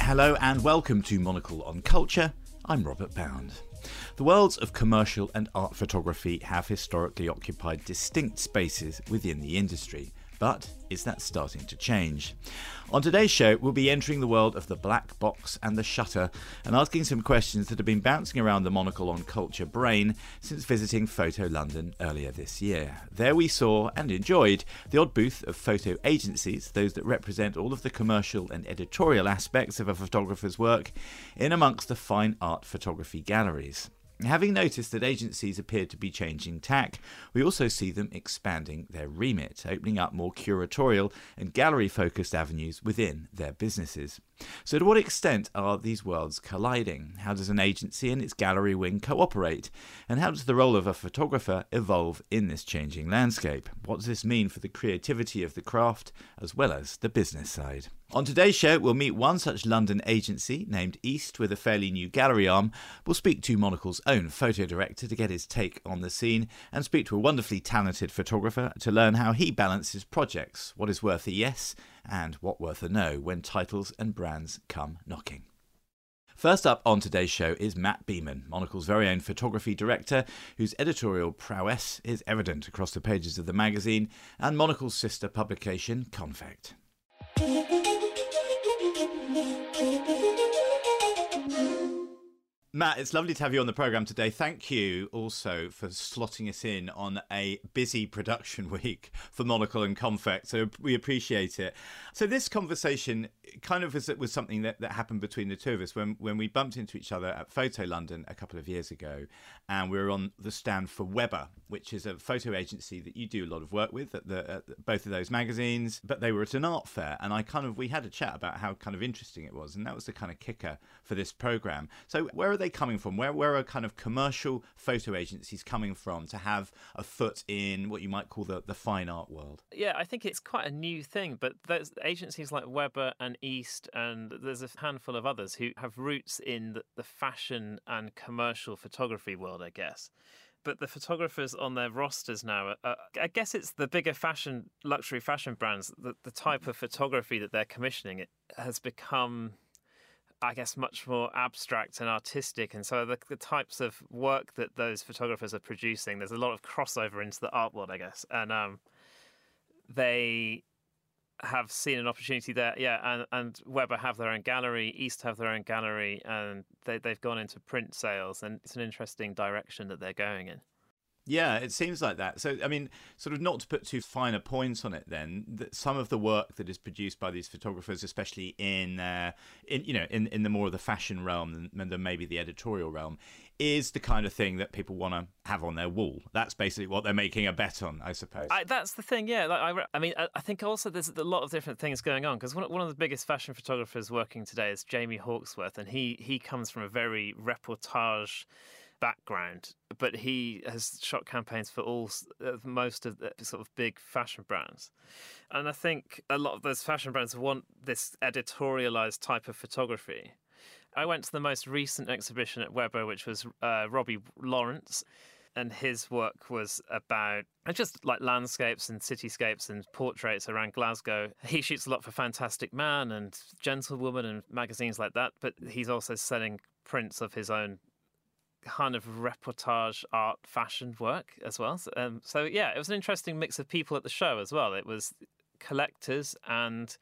Hello and welcome to Monocle on Culture. I'm Robert Bound. The worlds of commercial and art photography have historically occupied distinct spaces within the industry, but is that starting to change? On today's show, we'll be entering the world of the black box and the shutter and asking some questions that have been bouncing around the monocle on culture brain since visiting Photo London earlier this year. There we saw and enjoyed the odd booth of photo agencies, those that represent all of the commercial and editorial aspects of a photographer's work, in amongst the fine art photography galleries. Having noticed that agencies appear to be changing tack, we also see them expanding their remit, opening up more curatorial and gallery focused avenues within their businesses. So, to what extent are these worlds colliding? How does an agency and its gallery wing cooperate? And how does the role of a photographer evolve in this changing landscape? What does this mean for the creativity of the craft as well as the business side? On today's show, we'll meet one such London agency named East with a fairly new gallery arm. We'll speak to Monocle's own photo director to get his take on the scene and speak to a wonderfully talented photographer to learn how he balances projects, what is worth a yes and what worth a no when titles and brands come knocking. First up on today's show is Matt Beaman, Monocle's very own photography director, whose editorial prowess is evident across the pages of the magazine and Monocle's sister publication, Konfekt. Matt, it's lovely to have you on the programme today. Thank you also for slotting us in on a busy production week for Monocle and Konfekt. So we appreciate it. So this conversation kind of was, was something that, that happened between the two of us when, when we bumped into each other at Photo London a couple of years ago. And we were on the stand for Webber, which is a photo agency that you do a lot of work with at, the, at both of those magazines. But they were at an art fair. And I kind of, we had a chat about how kind of interesting it was. And that was the kind of kicker for this programme. So where are they coming from? Where where are kind of commercial photo agencies coming from to have a foot in what you might call the, the fine art world? Yeah, I think it's quite a new thing, but there's agencies like Webber and East, and there's a handful of others who have roots in the, the fashion and commercial photography world, I guess but the photographers on their rosters now, uh, I guess it's the bigger fashion, luxury fashion brands, the, the type of photography that they're commissioning, it has become I guess, much more abstract and artistic. And so the, the, types of work that those photographers are producing, there's a lot of crossover into the art world, I guess. And um, they have seen an opportunity there. Yeah, and, and Webber have their own gallery, East have their own gallery, and they, they've gone into print sales. And it's an interesting direction that they're going in. Yeah, it seems like that. So, I mean, sort of not to put too fine a point on it, then that some of the work that is produced by these photographers, especially in, uh, in you know, in, in the more of the fashion realm than, than maybe the editorial realm, is the kind of thing that people want to have on their wall. That's basically what they're making a bet on, I suppose. I, that's the thing, yeah. Like, I, I mean, I, I, think also there's a lot of different things going on because one, one of the biggest fashion photographers working today is Jamie Hawkesworth, and he he comes from a very reportage background, but he has shot campaigns for all most of the sort of big fashion brands, and I think a lot of those fashion brands want this editorialized type of photography. I went to the most recent exhibition at Webber, which was uh, Robbie Lawrence, and his work was about just like landscapes and cityscapes and portraits around Glasgow. He shoots a lot for Fantastic Man and Gentlewoman and magazines like that, but he's also selling prints of his own kind of reportage art fashion work as well. So, um, so yeah, it was an interesting mix of people at the show as well. It was collectors and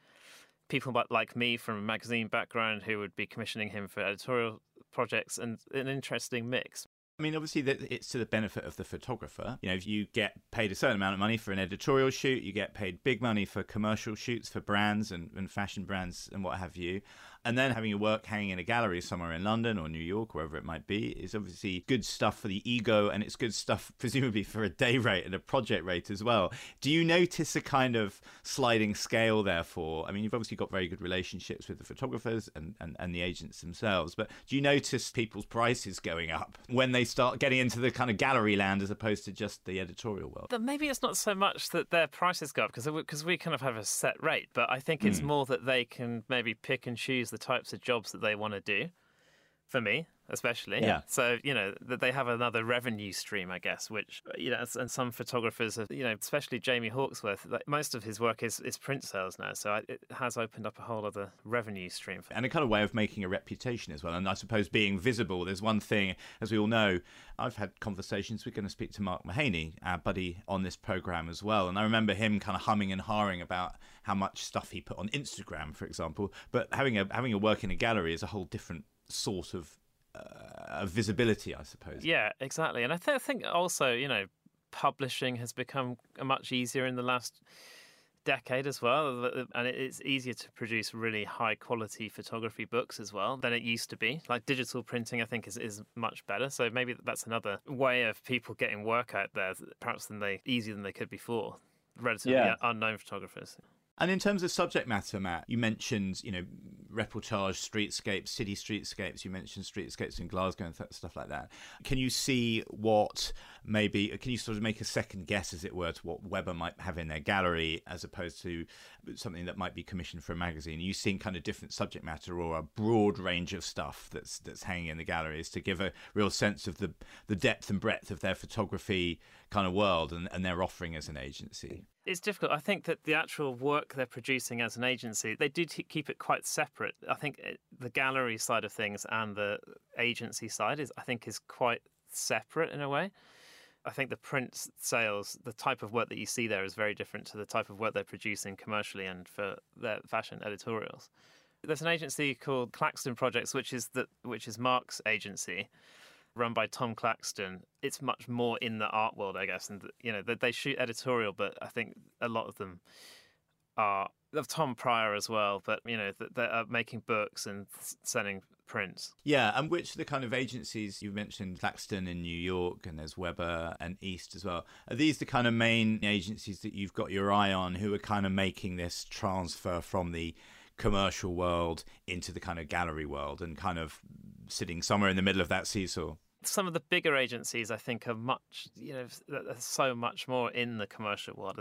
people like me from a magazine background who would be commissioning him for editorial projects and an interesting mix. I mean, obviously, it's to the benefit of the photographer. You know, if you get paid a certain amount of money for an editorial shoot, you get paid big money for commercial shoots for brands and, and fashion brands and what have you and then having your work hanging in a gallery somewhere in London or New York, wherever it might be, is obviously good stuff for the ego, and it's good stuff presumably for a day rate and a project rate as well. Do you notice a kind of sliding scale therefore? I mean, you've obviously got very good relationships with the photographers and, and, and the agents themselves, but do you notice people's prices going up when they start getting into the kind of gallery land as opposed to just the editorial world? Maybe it's not so much that their prices go up because because we kind of have a set rate, but I think it's mm. more that they can maybe pick and choose the types of jobs that they want to do. For me especially. Yeah. So you know that they have another revenue stream, I guess, which you know, and some photographers, have, you know, especially Jamie Hawkesworth, like, most of his work is, is print sales now. So it has opened up a whole other revenue stream. And a kind of way of making a reputation as well. And I suppose being visible, there's one thing, as we all know, I've had conversations. We're going to speak to Mark Mahaney, our buddy on this program as well. And I remember him kind of humming and hawing about how much stuff he put on Instagram, for example. But having a having a work in a gallery is a whole different sort of uh, visibility, I suppose. Yeah, exactly. And I, th- I think also, you know, publishing has become much easier in the last decade as well and it's easier to produce really high quality photography books as well than it used to be like digital printing i think is, is much better so maybe that's another way of people getting work out there perhaps than they easier than they could before relatively yeah. unknown photographers and in terms of subject matter, Matt, you mentioned, you know, reportage, streetscapes, city streetscapes. You mentioned streetscapes in Glasgow and th- stuff like that. Can you see what maybe, can you sort of make a second guess, as it were, to what Webber might have in their gallery as opposed to something that might be commissioned for a magazine? Are you seeing kind of different subject matter or a broad range of stuff that's that's hanging in the galleries to give a real sense of the, the depth and breadth of their photography kind of world and, and their offering as an agency? It's difficult. I think that the actual work they're producing as an agency, they do t- keep it quite separate. I think it, the gallery side of things and the agency side is, I think, is quite separate in a way. I think the print sales, the type of work that you see there is very different to the type of work they're producing commercially and for their fashion editorials. There's an agency called Claxton Projects, which is the which is Mark's agency, run by Tom Claxton, it's much more in the art world, I guess. And you know, they shoot editorial, but I think a lot of them are of Tom Pryor as well. But you know, they are making books and selling prints. Yeah, and which the kind of agencies you've mentioned, Claxton in New York, and there's Webber and East as well. Are these the kind of main agencies that you've got your eye on, who are kind of making this transfer from the commercial world into the kind of gallery world and kind of sitting somewhere in the middle of that seesaw? Some of the bigger agencies, I think, are much, you know, there's so much more in the commercial world.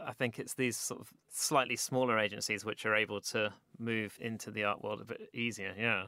I think it's these sort of slightly smaller agencies which are able to move into the art world a bit easier. Yeah.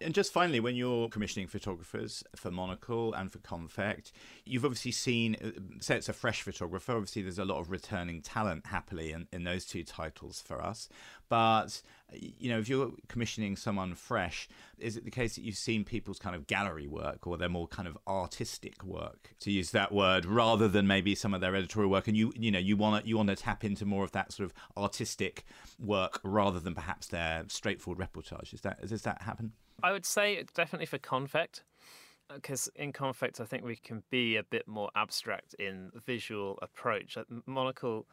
And just finally, when you're commissioning photographers for Monocle and for Konfekt, you've obviously seen, uh, say it's a fresh photographer, obviously there's a lot of returning talent happily in, in those two titles for us. But, you know, if you're commissioning someone fresh, is it the case that you've seen people's kind of gallery work or their more kind of artistic work, to use that word, rather than maybe some of their editorial work? And you, you know, you want to you want to tap into more of that sort of artistic work rather than perhaps their straightforward reportage. Is that does that happen? I would say definitely for Konfekt, because in Konfekt I think we can be a bit more abstract in visual approach. Monocle,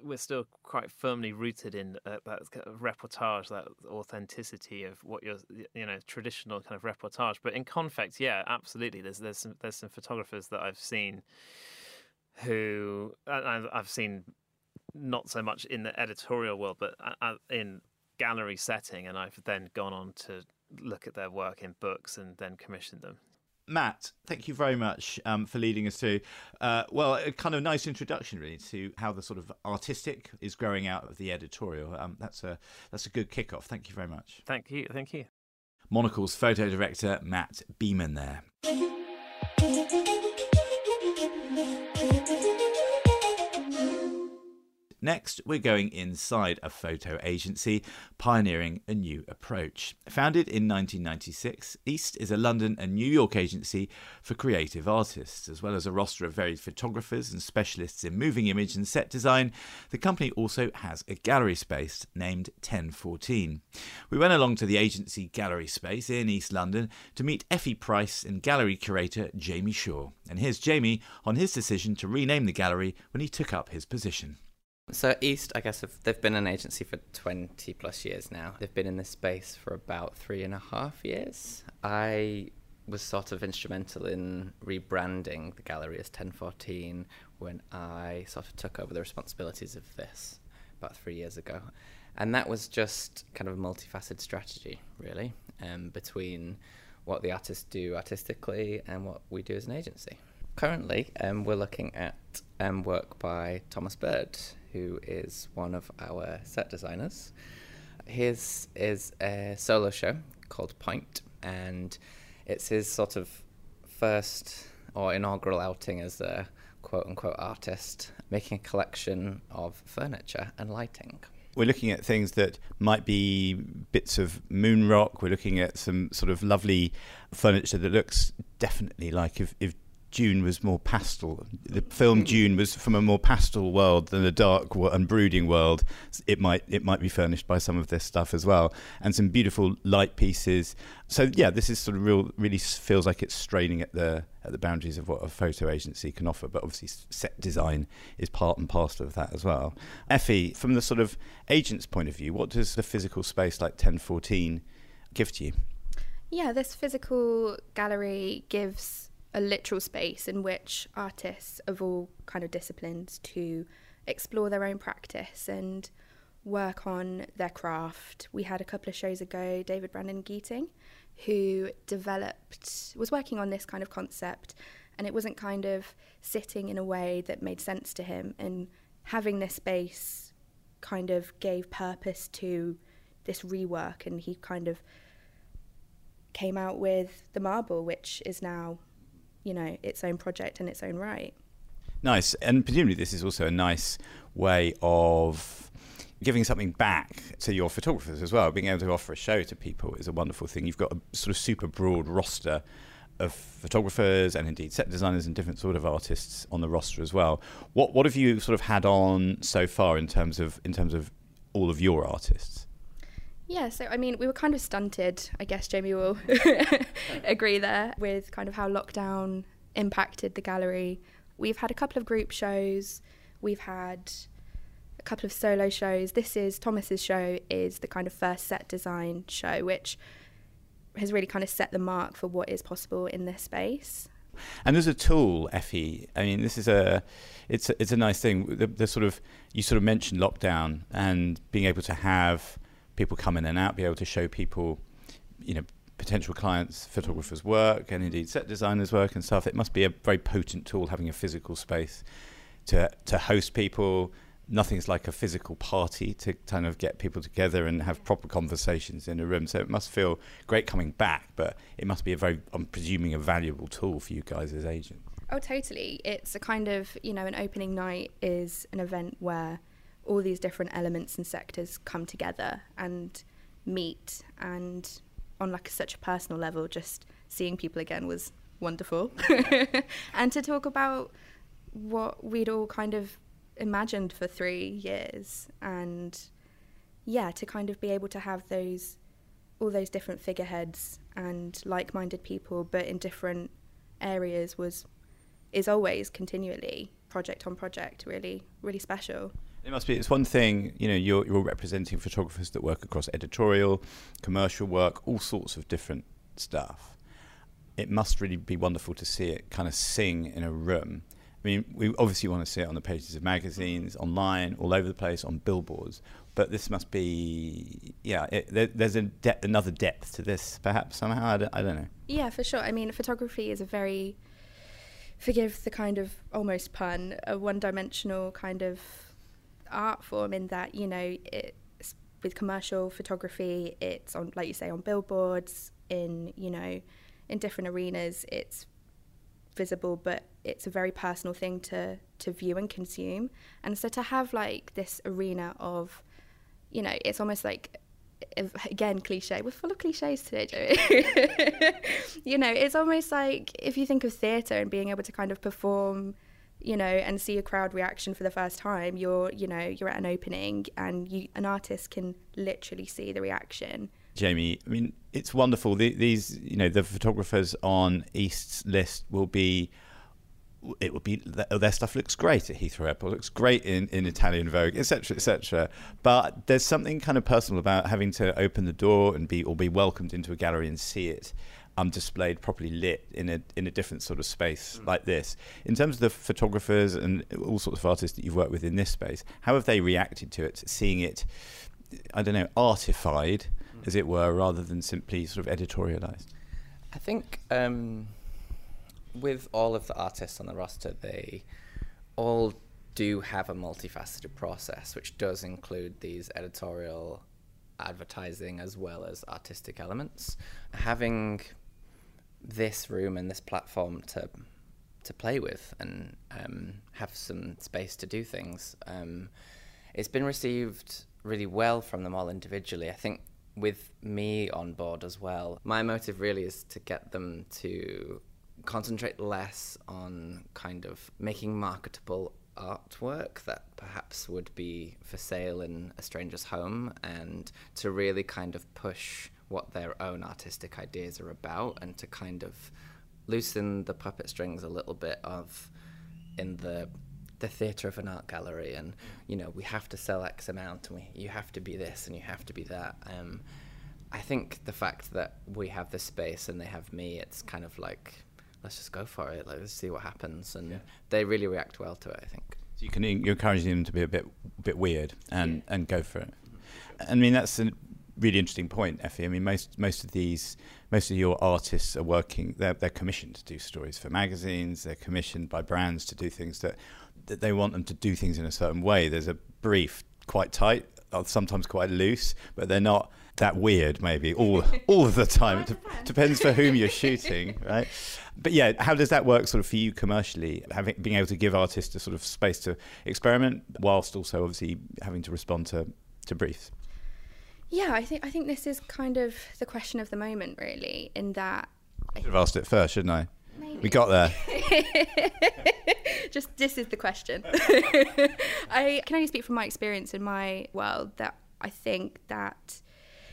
we're still quite firmly rooted in uh, that kind of reportage, that authenticity of what your you know traditional kind of reportage. But in Konfekt, yeah, absolutely. There's there's some, there's some photographers that I've seen who I've seen not so much in the editorial world, but in gallery setting, and I've then gone on to look at their work in books and then commissioned them. Matt, thank you very much um, for leading us to, uh, well, a kind of nice introduction really to how the sort of artistic is growing out of the editorial. Um, that's a that's a good kickoff. Thank you very much. Thank you. Thank you. Monocle's photo director Matt Beaman there. Next, we're going inside a photo agency, pioneering a new approach. Founded in 1996, East is a London and New York agency for creative artists. As well as a roster of varied photographers and specialists in moving image and set design, the company also has a gallery space named 1014. We went along to the agency gallery space in East London to meet Effie Price and gallery curator Jamie Shaw. And here's Jamie on his decision to rename the gallery when he took up his position. So East, I guess, have, they've been an agency for 20 plus years now. They've been in this space for about three and a half years. I was sort of instrumental in rebranding the gallery as 1014 when I sort of took over the responsibilities of this about three years ago. And that was just kind of a multifaceted strategy, really, um, between what the artists do artistically and what we do as an agency. Currently, um, we're looking at um, work by Thomas Bird, who is one of our set designers. His is a solo show called Point, and it's his sort of first or inaugural outing as a quote unquote artist, making a collection of furniture and lighting. We're looking at things that might be bits of moon rock. We're looking at some sort of lovely furniture that looks definitely like if, if Dune was more pastel. The film hmm. Dune was from a more pastel world than a dark and brooding world. It might it might be furnished by some of this stuff as well, and some beautiful light pieces. So yeah, this is sort of real. Really feels like it's straining at the at the boundaries of what a photo agency can offer. But obviously, set design is part and parcel of that as well. Effie, from the sort of agent's point of view, what does the physical space like 1014 give to you? Yeah, this physical gallery gives a literal space in which artists of all kind of disciplines to explore their own practice and work on their craft. We had a couple of shows ago David Brandon Geeting, who developed, was working on this kind of concept, and it wasn't kind of sitting in a way that made sense to him. And having this space kind of gave purpose to this rework, and he kind of came out with the marble, which is now you know its own project in its own right. Nice, and presumably this is also a nice way of giving something back to your photographers as well. Being able to offer a show to people is a wonderful thing. You've got a sort of super broad roster of photographers and indeed set designers and different sort of artists on the roster as well. What what have you sort of had on so far in terms of in terms of all of your artists? Yeah, so I mean, we were kind of stunted. I guess Jamie will agree there with kind of how lockdown impacted the gallery. We've had a couple of group shows. We've had a couple of solo shows. This is Thomas's show is the kind of first set design show, which has really kind of set the mark for what is possible in this space. And there's a tool, Effie. I mean, this is a, it's a, it's a nice thing. The, the sort of you sort of mentioned lockdown and being able to have people come in and out, be able to show people, you know, potential clients, photographers' work, and indeed set designers' work and stuff. It must be a very potent tool having a physical space to to host people. Nothing's like a physical party to kind of get people together and have proper conversations in a room. So it must feel great coming back, but it must be a very, I'm presuming, a valuable tool for you guys as agents. Oh, totally. It's a kind of, you know, an opening night is an event where all these different elements and sectors come together and meet and on like such a personal level just seeing people again was wonderful. And to talk about what we'd all kind of imagined for 3 years and yeah to kind of be able to have those all those different figureheads and like-minded people but in different areas was is always continually project on project really really special it must be. It's one thing, you know, you're, you're representing photographers that work across editorial, commercial work, all sorts of different stuff. It must really be wonderful to see it kind of sing in a room. I mean, we obviously want to see it on the pages of magazines, online, all over the place, on billboards. But this must be, yeah, it, there, there's de- another depth to this, perhaps somehow. I don't, I don't know. Yeah, for sure. I mean, photography is a very, forgive the kind of almost pun, a one-dimensional kind of art form in that you know it's with commercial photography it's on like you say on billboards in you know in different arenas it's visible but it's a very personal thing to to view and consume. And so to have like this arena of you know it's almost like again cliche we're full of cliches today Joey. You know it's almost like if you think of theatre and being able to kind of perform you know, and see a crowd reaction for the first time, you're, you know, you're at an opening and you, an artist can literally see the reaction. Jamie, I mean, it's wonderful. The, these, you know, the photographers on East's list will be. It will be their stuff looks great at Heathrow Airport, looks great in, in Italian Vogue, etc., etc. But there's something kind of personal about having to open the door and be or be welcomed into a gallery and see it um, displayed properly lit in a in a different sort of space mm. like this. In terms of the photographers and all sorts of artists that you've worked with in this space, how have they reacted to it, seeing it, I don't know, artified, mm. as it were, rather than simply sort of editorialized? I think um, with all of the artists on the roster, they all do have a multifaceted process, which does include these editorial advertising as well as artistic elements. Having this room and this platform to to play with and um, have some space to do things. Um, it's been received really well from them all individually. I think with me on board as well, my motive really is to get them to concentrate less on kind of making marketable artwork that perhaps would be for sale in a stranger's home and to really kind of push what their own artistic ideas are about and to kind of loosen the puppet strings a little bit of in the the theatre of an art gallery and you know we have to sell x amount and we you have to be this and you have to be that um, i think the fact that we have this space and they have me it's kind of like let's just go for it like, let's see what happens and yeah. they really react well to it i think so you can you're encouraging them to be a bit bit weird and yeah. and go for it i mean that's a really interesting point effie. I mean most most of these most of your artists are working they're, they're commissioned to do stories for magazines. They're commissioned by brands to do things that, that they want them to do things in a certain way. There's a brief quite tight uh, sometimes quite loose but they're not that weird maybe all all of the time. It depends for whom you're shooting right? But yeah how does that work sort of for you commercially having being able to give artists a sort of space to experiment whilst also obviously having to respond to to briefs yeah, I think I think this is kind of the question of the moment, really. In that, I should have asked it first, shouldn't I? Maybe. We got there. Just this is the question. I can only speak from my experience in my world that I think that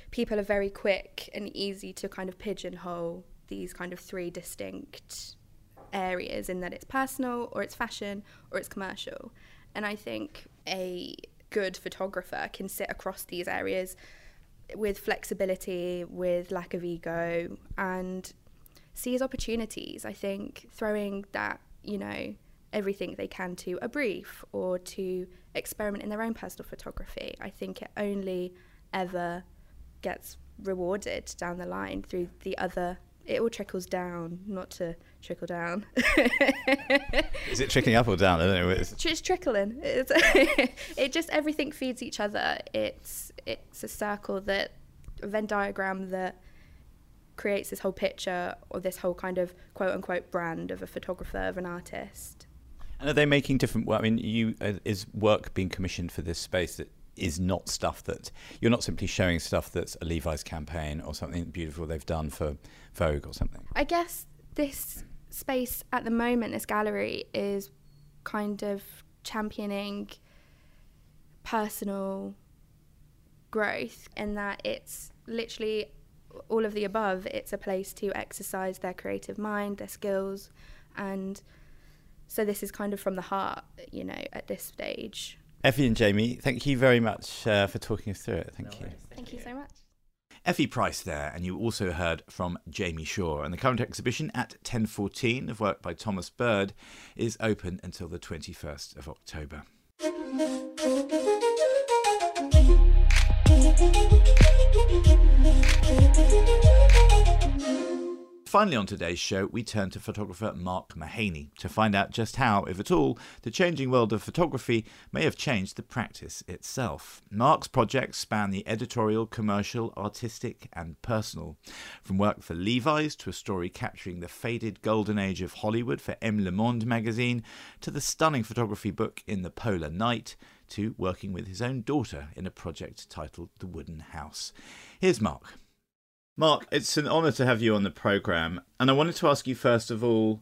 people are very quick and easy to kind of pigeonhole these kind of three distinct areas in that it's personal or it's fashion or it's commercial. And I think a good photographer can sit across these areas with flexibility, with lack of ego, and sees opportunities. I think throwing that, you know, everything they can to a brief or to experiment in their own personal photography, I think it only ever gets rewarded down the line through the other it all trickles down, not to trickle down. Is it trickling up or down? I don't know. It's, it's trickling. It's it just everything feeds each other. It's it's a circle that a Venn diagram that creates this whole picture or this whole kind of quote unquote brand of a photographer of an artist. And are they making different? I mean, you uh, is work being commissioned for this space that is not stuff that you're not simply showing stuff that's a Levi's campaign or something beautiful they've done for Vogue or something. I guess this space at the moment, this gallery, is kind of championing personal growth in that it's literally all of the above. It's a place to exercise their creative mind, their skills, and so this is kind of from the heart, you know, at this stage. Effie and Jamie, thank you very much uh, for talking us through it. Thank no you. Thank, thank you so much. Effie Price there, and you also heard from Jamie Shaw. And the current exhibition at 1014 of work by Thomas Bird is open until the 21st of October. Finally, on today's show, we turn to photographer Mark Mahaney to find out just how, if at all, the changing world of photography may have changed the practice itself. Mark's projects span the editorial, commercial, artistic, and personal. From work for Levi's to a story capturing the faded golden age of Hollywood for M Le Monde magazine, to the stunning photography book in the Polar Night, to working with his own daughter in a project titled The Wooden House. Here's Mark. Mark, it's an honour to have you on the programme. And I wanted to ask you, first of all,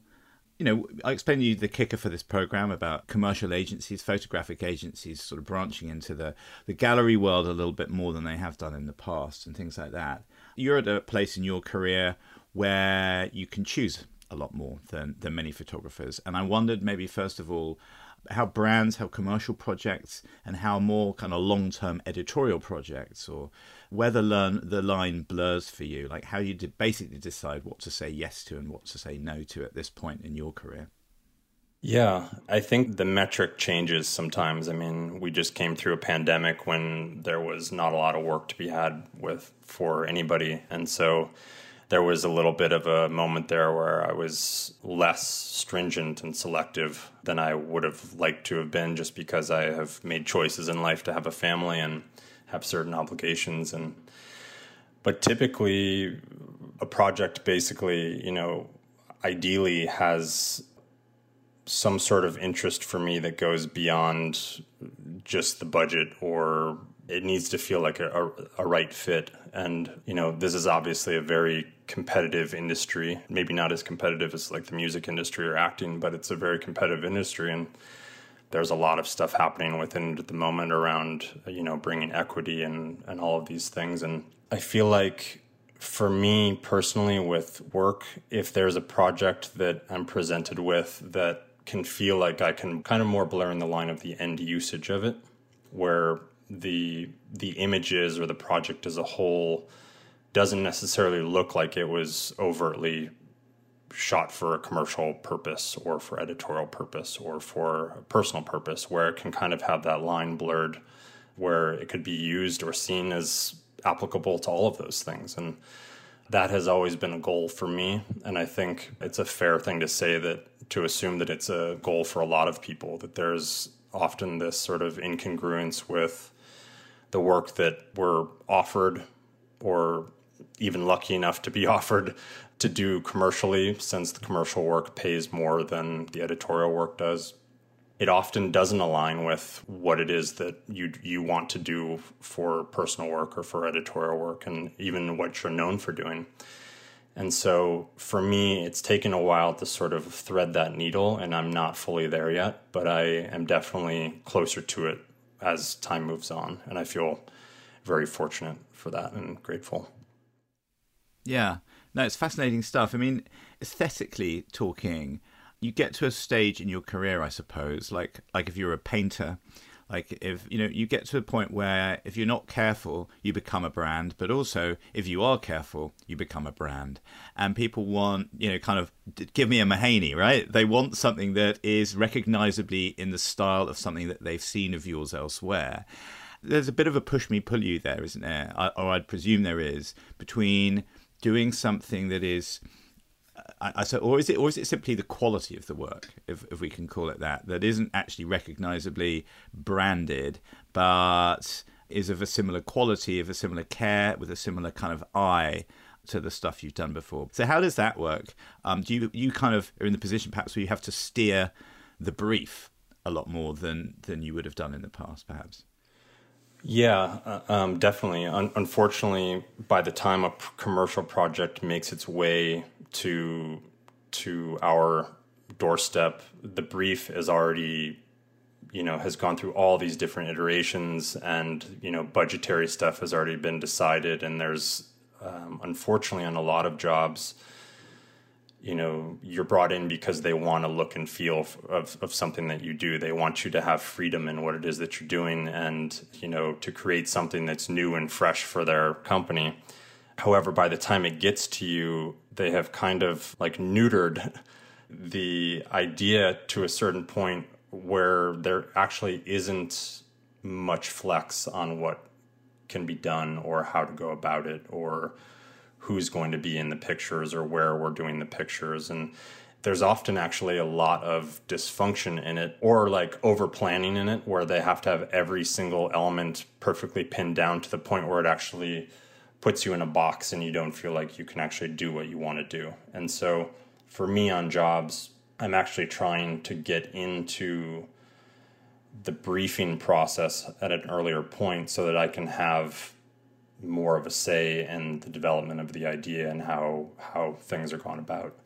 you know, I explained to you the kicker for this program about commercial agencies, photographic agencies, sort of branching into the, the gallery world a little bit more than they have done in the past and things like that. You're at a place in your career where you can choose a lot more than, than many photographers. And I wondered maybe, first of all, how brands, how commercial projects, and how more kind of long term editorial projects, or whether learn the line blurs for you, like how you basically decide what to say yes to and what to say no to at this point in your career. Yeah, I think the metric changes sometimes. I mean, we just came through a pandemic when there was not a lot of work to be had with for anybody, and so there was a little bit of a moment there where I was less stringent and selective than I would have liked to have been just because I have made choices in life to have a family and have certain obligations. And but typically a project basically you know ideally has some sort of interest for me that goes beyond just the budget or it needs to feel like a, a, a, right fit. And, you know, this is obviously a very competitive industry, maybe not as competitive as like the music industry or acting, but it's a very competitive industry. And there's a lot of stuff happening within it at the moment around, you know, bringing equity and, and all of these things. And I feel like for me personally with work, if there's a project that I'm presented with that can feel like I can kind of more blur in the line of the end usage of it, where the the images or the project as a whole doesn't necessarily look like it was overtly shot for a commercial purpose or for editorial purpose or for a personal purpose where it can kind of have that line blurred where it could be used or seen as applicable to all of those things. And that has always been a goal for me. And i think it's a fair thing to say that to assume that it's a goal for a lot of people that there's often this sort of incongruence with the work that we're offered or even lucky enough to be offered to do commercially since the commercial work pays more than the editorial work does it often doesn't align with what it is that you you want to do for personal work or for editorial work and even what you're known for doing. And so for me it's taken a while to sort of thread that needle and I'm not fully there yet but I am definitely closer to it as time moves on. And I feel very fortunate for that and grateful. Yeah, no, it's fascinating stuff. I mean, aesthetically talking, you get to a stage in your career, I suppose, like like if you're a painter, like if you know you get to a point where if you're not careful, you become a brand, but also if you are careful, you become a brand. And people want, you know, kind of give me a Mahaney, right? They want something that is recognizably in the style of something that they've seen of yours elsewhere. There's a bit of a push me pull you there, isn't there? I, or I'd presume there is between doing something that is I, I said, or is it, or is it simply the quality of the work, if, if we can call it that, that isn't actually recognisably branded, but is of a similar quality, of a similar care, with a similar kind of eye to the stuff you've done before. So how does that work? Um, do you you kind of are in the position perhaps where you have to steer the brief a lot more than than you would have done in the past, perhaps? Yeah, uh, um, definitely. Un- unfortunately, by the time a p- commercial project makes its way to to our doorstep, the brief is already, you know, has gone through all these different iterations, and you know, budgetary stuff has already been decided, and there's um, unfortunately on a lot of jobs you know you're brought in because they want to look and feel of, of something that you do. They want you to have freedom in what it is that you're doing and you know to create something that's new and fresh for their company. However by the time it gets to you they have kind of like neutered the idea to a certain point where there actually isn't much flex on what can be done or how to go about it or who's going to be in the pictures or where we're doing the pictures and there's often actually a lot of dysfunction in it or like over planning in it where they have to have every single element perfectly pinned down to the point where it actually puts you in a box and you don't feel like you can actually do what you want to do. And so for me on jobs, I'm actually trying to get into the briefing process at an earlier point so that I can have more of a say in the development of the idea and how how things are gone about.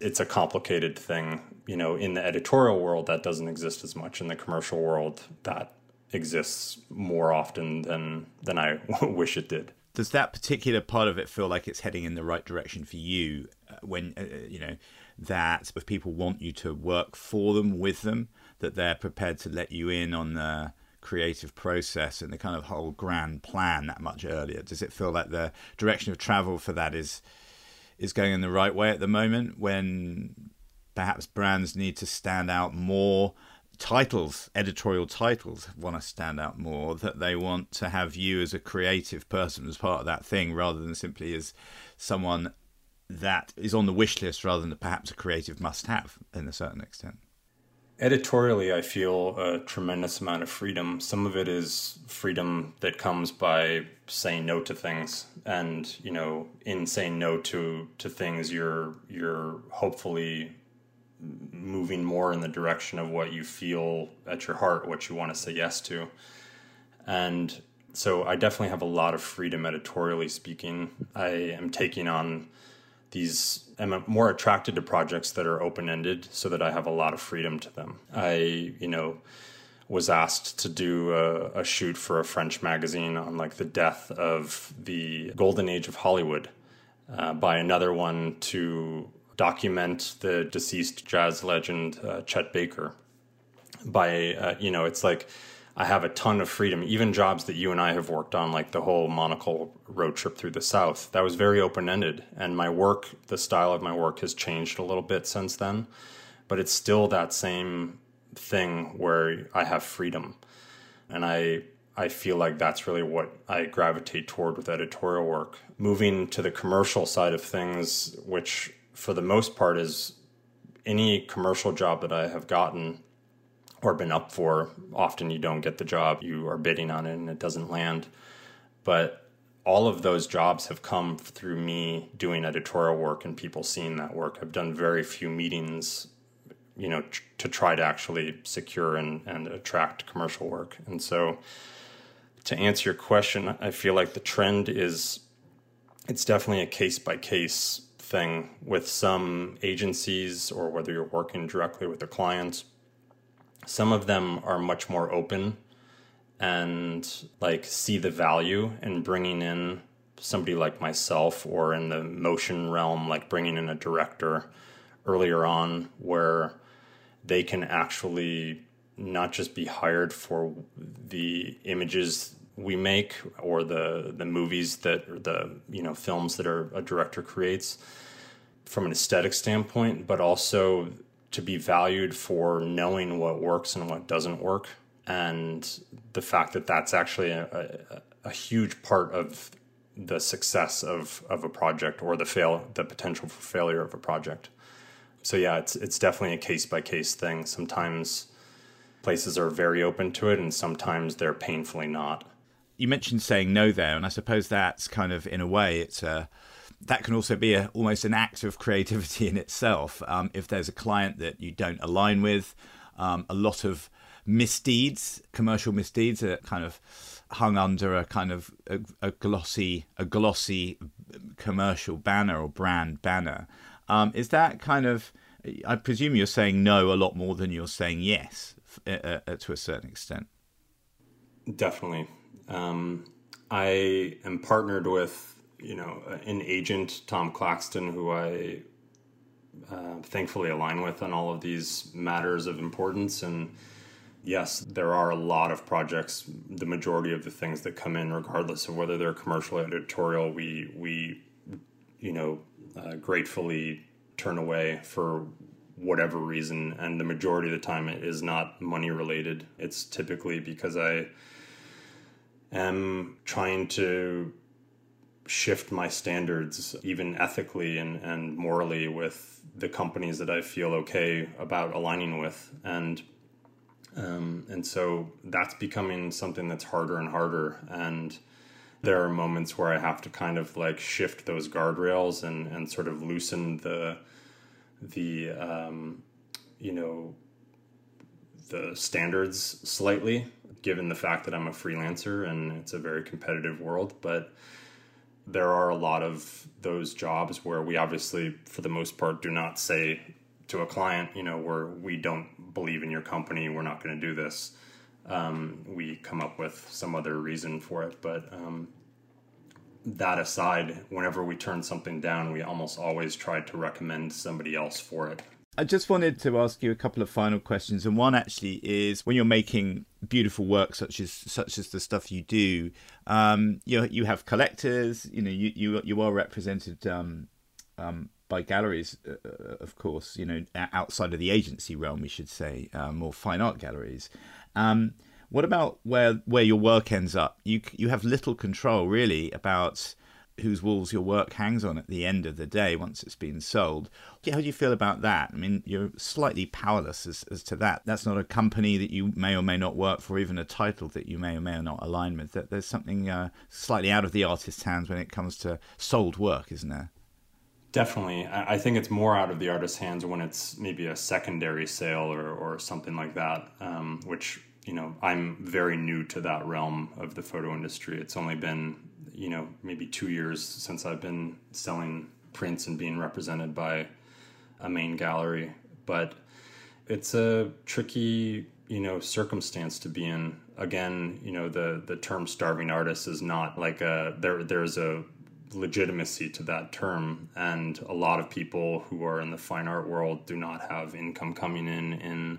It's a complicated thing, you know, in the editorial world that doesn't exist as much. In the commercial world, that exists more often than than I wish it did. Does that particular part of it feel like it's heading in the right direction for you uh, when uh, you know that if people want you to work for them with them that they're prepared to let you in on the creative process and the kind of whole grand plan that much earlier? Does it feel like the direction of travel for that is is going in the right way at the moment when perhaps brands need to stand out more titles editorial titles want to stand out more that they want to have you as a creative person as part of that thing rather than simply as someone that is on the wish list rather than perhaps a creative must have in a certain extent Editorially, I feel a tremendous amount of freedom. Some of it is freedom that comes by saying no to things, and you know, in saying no to to things, you're you're hopefully moving more in the direction of what you feel at your heart, what you want to say yes to, and so I definitely have a lot of freedom editorially speaking. I am taking on these I'm more attracted to projects that are open ended so that I have a lot of freedom to them. I, you know, was asked to do a, a, shoot for a French magazine on like the death of the golden age of Hollywood uh, by another one to document the deceased jazz legend uh, Chet Baker. By uh, you know, it's like I have a ton of freedom. Even jobs that you and I have worked on, like the whole monocle road trip through the South, that was very open ended. And my work, the style of my work has changed a little bit since then, but it's still that same thing where I have freedom. And I, I feel like that's really what I gravitate toward with editorial work. Moving to the commercial side of things, which for the most part is any commercial job that I have gotten or been up for. Often you don't get the job, you are bidding on it and it doesn't land. But all of those jobs have come through me doing editorial work and people seeing that work. I've done very few meetings, you know, tr- to try to actually secure and, and attract commercial work. And so, to answer your question, I feel like the trend is it's definitely a case by case thing with some agencies or whether you're working directly with the clients some of them are much more open and like see the value in bringing in somebody like myself or in the motion realm like bringing in a director earlier on where they can actually not just be hired for the images we make or the the movies that or the you know films that are a director creates from an aesthetic standpoint but also to be valued for knowing what works and what doesn't work. And the fact that that's actually a, a, a huge part of the success of, of a project or the fail the potential for failure of a project. So yeah, it's it's definitely a case by case thing. Sometimes places are very open to it and sometimes they're painfully not. You mentioned saying no there, and I suppose that's kind of in a way it's a that can also be a, almost an act of creativity in itself. Um, if there's a client that you don't align with, um, a lot of misdeeds, commercial misdeeds, are kind of hung under a kind of a, a glossy, a glossy commercial banner or brand banner. Um, is that kind of? I presume you're saying no a lot more than you're saying yes uh, uh, to a certain extent. Definitely. Um, I am partnered with you know, an agent, Tom Claxton, who I uh, thankfully align with on all of these matters of importance. And yes, there are a lot of projects. The majority of the things that come in, regardless of whether they're commercial or editorial, we we you know uh, gratefully turn away for whatever reason. And the majority of the time, it is not money related. It's typically because I am trying to shift my standards, even ethically and, and morally, with the companies that I feel okay about aligning with. And um, and so that's becoming something that's harder and harder. And there are moments where I have to kind of like shift those guardrails and, and sort of loosen the the um, you know the standards slightly, given the fact that I'm a freelancer and it's a very competitive world. But there are a lot of those jobs where we obviously, for the most part, do not say to a client, you know, where we don't believe in your company, we're not going to do this. Um, we come up with some other reason for it. But um, that aside, whenever we turn something down, we almost always try to recommend somebody else for it. I just wanted to ask you a couple of final questions, and one actually is when you're making beautiful work such as such as the stuff you do, um, you you have collectors, you know, you you you are represented um, um, by galleries, uh, uh, of course, you know, outside of the agency realm, we should say, uh, more fine art galleries. Um, what about where where your work ends up? You you have little control really about whose walls your work hangs on at the end of the day once it's been sold. How do you feel about that? I mean, you're slightly powerless as, as to that. That's not a company that you may or may not work for, even a title that you may or may not align with. That there's something uh, slightly out of the artist's hands when it comes to sold work, isn't there? Definitely. I think it's more out of the artist's hands when it's maybe a secondary sale or, or something like that, um, which, you know, I'm very new to that realm of the photo industry. It's only been, you know, maybe two years since I've been selling prints and being represented by a main gallery. But it's a tricky, you know, circumstance to be in. Again, you know, the, the term starving artist is not like a, there, there's a, legitimacy to that term and a lot of people who are in the fine art world do not have income coming in in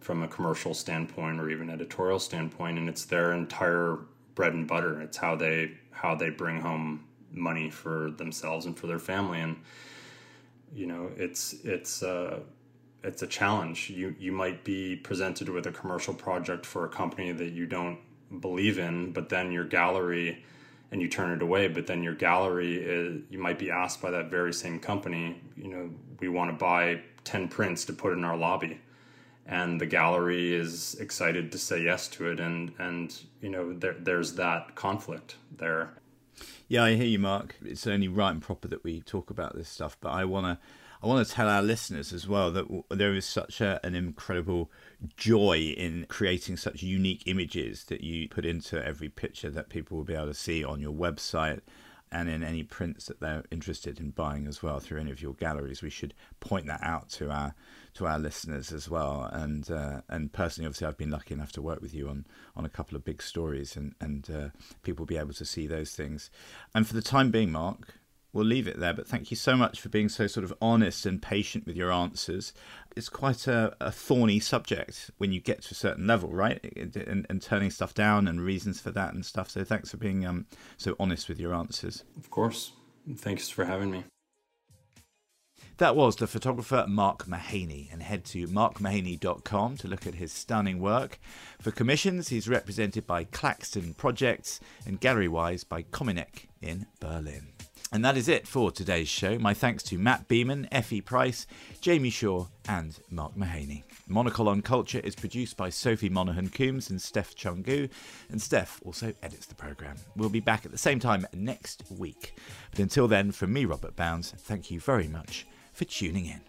from a commercial standpoint or even editorial standpoint and it's their entire bread and butter it's how they how they bring home money for themselves and for their family. And you know it's it's uh it's a challenge. You you might be presented with a commercial project for a company that you don't believe in but then your gallery and you turn it away but then your gallery is, you might be asked by that very same company you know we want to buy 10 prints to put in our lobby and the gallery is excited to say yes to it and and you know there, there's that conflict there. Yeah i hear you mark. It's only right and proper that we talk about this stuff but i want to I want to tell our listeners as well that there is such a, an incredible joy in creating such unique images that you put into every picture that people will be able to see on your website and in any prints that they're interested in buying as well through any of your galleries. We should point that out to our to our listeners as well. And uh, and personally, obviously, I've been lucky enough to work with you on on a couple of big stories, and and uh, people will be able to see those things. And for the time being, Mark, we'll leave it there. But thank you so much for being so sort of honest and patient with your answers. It's quite a, a thorny subject when you get to a certain level, right? And, and, turning stuff down and reasons for that and stuff. So thanks for being um, so honest with your answers. Of course. Thanks for having me. That was the photographer Mark Mahaney, and head to markmahaney.com to look at his stunning work. For commissions, he's represented by Claxton Projects and Gallery Wise by Kominek in Berlin. And that is it for today's show. My thanks to Matt Beaman, Effie Price, Jamie Shaw, and Mark Mahaney. Monocle on Culture is produced by Sophie Monaghan Coombs and Steph Chungu, and Steph also edits the programme. We'll be back at the same time next week. But until then, from me, Robert Bounds, thank you very much for tuning in.